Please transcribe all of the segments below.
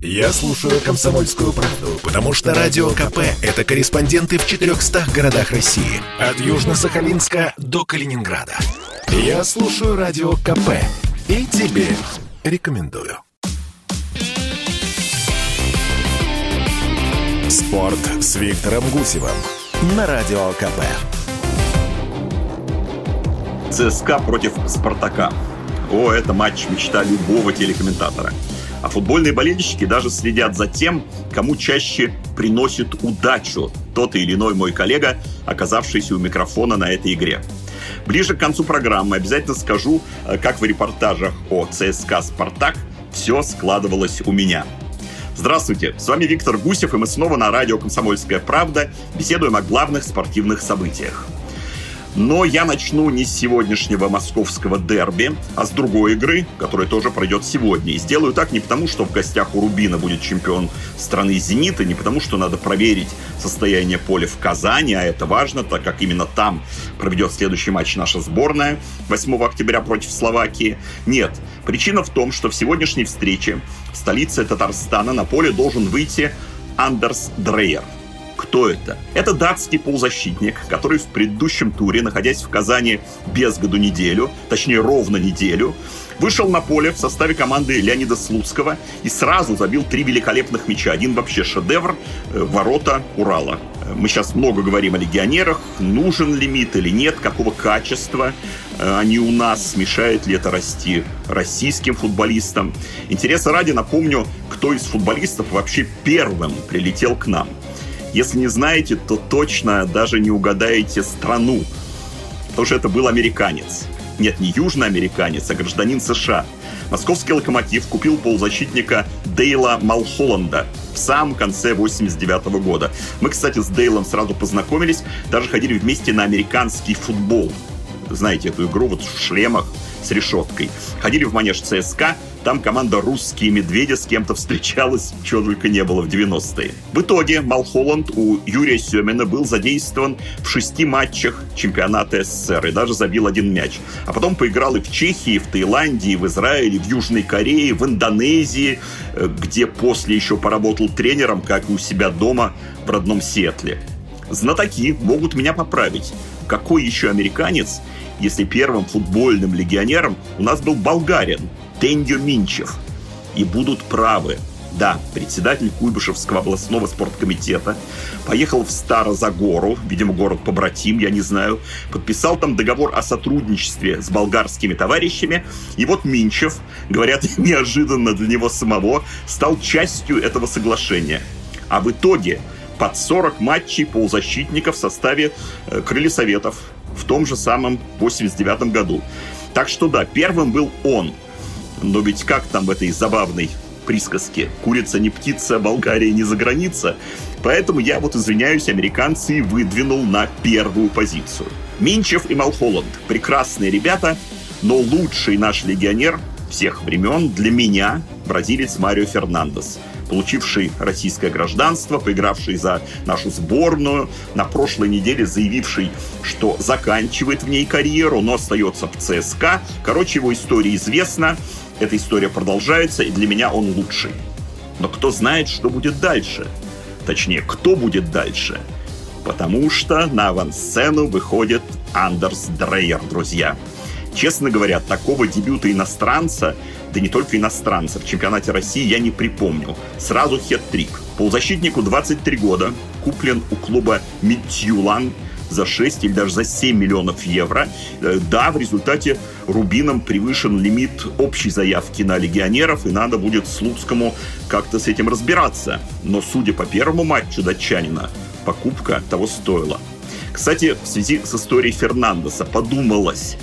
Я слушаю «Комсомольскую правду», потому что «Радио КП» — это корреспонденты в 400 городах России. От Южно-Сахалинска до Калининграда. Я слушаю «Радио КП» и тебе рекомендую. Спорт с Виктором Гусевым на Радио КП. ЦСКА против «Спартака». О, это матч мечта любого телекомментатора. А футбольные болельщики даже следят за тем, кому чаще приносит удачу тот или иной мой коллега, оказавшийся у микрофона на этой игре. Ближе к концу программы обязательно скажу, э, как в репортажах о ЦСКА «Спартак» все складывалось у меня. Здравствуйте, с вами Виктор Гусев, и мы снова на радио «Комсомольская правда» беседуем о главных спортивных событиях. Но я начну не с сегодняшнего московского дерби, а с другой игры, которая тоже пройдет сегодня. И сделаю так не потому, что в гостях у Рубина будет чемпион страны «Зенит», и не потому, что надо проверить состояние поля в Казани, а это важно, так как именно там проведет следующий матч наша сборная 8 октября против Словакии. Нет, причина в том, что в сегодняшней встрече в столице Татарстана на поле должен выйти Андерс Дрейер – кто это? Это датский полузащитник, который в предыдущем туре, находясь в Казани без году неделю, точнее ровно неделю, вышел на поле в составе команды Леонида Слуцкого и сразу забил три великолепных мяча. Один вообще шедевр э, ворота Урала. Мы сейчас много говорим о легионерах, нужен лимит или нет, какого качества э, они у нас, мешает ли это расти российским футболистам. Интереса ради напомню, кто из футболистов вообще первым прилетел к нам. Если не знаете, то точно даже не угадаете страну, потому что это был американец. Нет, не южный американец, а гражданин США. Московский локомотив купил полузащитника Дейла Малхолланда в самом конце 89 -го года. Мы, кстати, с Дейлом сразу познакомились, даже ходили вместе на американский футбол. Знаете эту игру вот в шлемах с решеткой. Ходили в манеж ЦСКА, там команда «Русские медведи» с кем-то встречалась, чего только не было в 90-е. В итоге Малхолланд у Юрия Семина был задействован в шести матчах чемпионата СССР и даже забил один мяч. А потом поиграл и в Чехии, и в Таиланде, и в Израиле, в Южной Корее, в Индонезии, э, где после еще поработал тренером, как и у себя дома в родном Сиэтле. Знатоки могут меня поправить. Какой еще американец, если первым футбольным легионером у нас был болгарин, Тендю Минчев. И будут правы. Да, председатель Куйбышевского областного спорткомитета поехал в Старозагору, видимо, город побратим, я не знаю, подписал там договор о сотрудничестве с болгарскими товарищами, и вот Минчев, говорят, неожиданно для него самого, стал частью этого соглашения. А в итоге под 40 матчей полузащитников в составе э, Крылья Советов в том же самом 89 году. Так что да, первым был он – но ведь как там в этой забавной присказке? Курица не птица, Болгария не за граница. Поэтому я вот, извиняюсь, американцы выдвинул на первую позицию. Минчев и Малхолланд – прекрасные ребята, но лучший наш легионер всех времен для меня – бразилец Марио Фернандес – получивший российское гражданство, поигравший за нашу сборную, на прошлой неделе заявивший, что заканчивает в ней карьеру, но остается в ЦСКА. Короче, его история известна, эта история продолжается, и для меня он лучший. Но кто знает, что будет дальше? Точнее, кто будет дальше? Потому что на авансцену выходит Андерс Дрейер, друзья. Честно говоря, такого дебюта иностранца да не только иностранцев, в чемпионате России я не припомню. Сразу хет-трик. Полузащитнику 23 года, куплен у клуба Митюлан за 6 или даже за 7 миллионов евро. Э, да, в результате Рубином превышен лимит общей заявки на легионеров, и надо будет Слуцкому как-то с этим разбираться. Но, судя по первому матчу датчанина, покупка того стоила. Кстати, в связи с историей Фернандеса подумалось,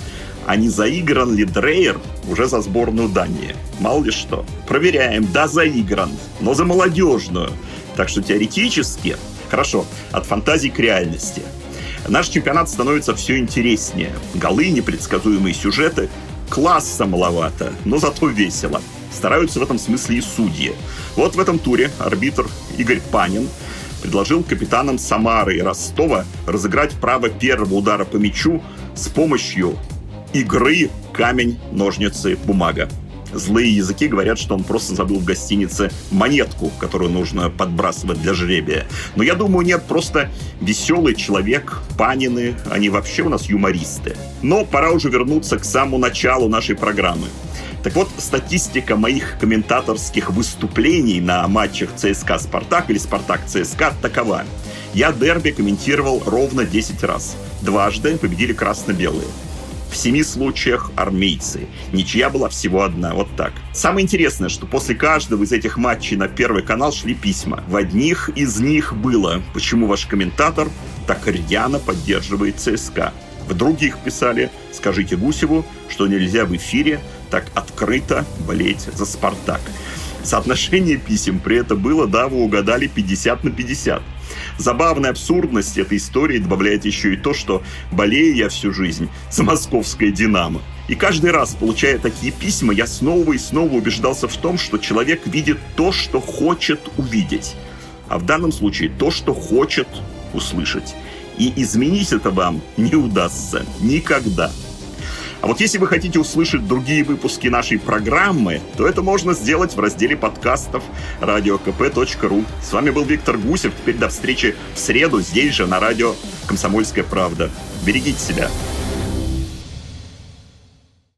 а не заигран ли Дрейер уже за сборную Дании. Мало ли что. Проверяем, да, заигран, но за молодежную. Так что теоретически, хорошо, от фантазии к реальности. Наш чемпионат становится все интереснее. Голы, непредсказуемые сюжеты. Класса маловато, но зато весело. Стараются в этом смысле и судьи. Вот в этом туре арбитр Игорь Панин предложил капитанам Самары и Ростова разыграть право первого удара по мячу с помощью игры камень, ножницы, бумага. Злые языки говорят, что он просто забыл в гостинице монетку, которую нужно подбрасывать для жребия. Но я думаю, нет, просто веселый человек, панины, они вообще у нас юмористы. Но пора уже вернуться к самому началу нашей программы. Так вот, статистика моих комментаторских выступлений на матчах ЦСКА «Спартак» или «Спартак-ЦСКА» такова. Я дерби комментировал ровно 10 раз. Дважды победили красно-белые. В семи случаях армейцы. Ничья была всего одна. Вот так. Самое интересное, что после каждого из этих матчей на Первый канал шли письма. В одних из них было «Почему ваш комментатор так рьяно поддерживает ЦСКА?» В других писали «Скажите Гусеву, что нельзя в эфире так открыто болеть за «Спартак». Соотношение писем при этом было, да, вы угадали, 50 на 50. Забавная абсурдность этой истории добавляет еще и то, что болею я всю жизнь за московское «Динамо». И каждый раз, получая такие письма, я снова и снова убеждался в том, что человек видит то, что хочет увидеть. А в данном случае то, что хочет услышать. И изменить это вам не удастся никогда. А вот если вы хотите услышать другие выпуски нашей программы, то это можно сделать в разделе подкастов radiokp.ru. С вами был Виктор Гусев. Теперь до встречи в среду здесь же на радио «Комсомольская правда». Берегите себя.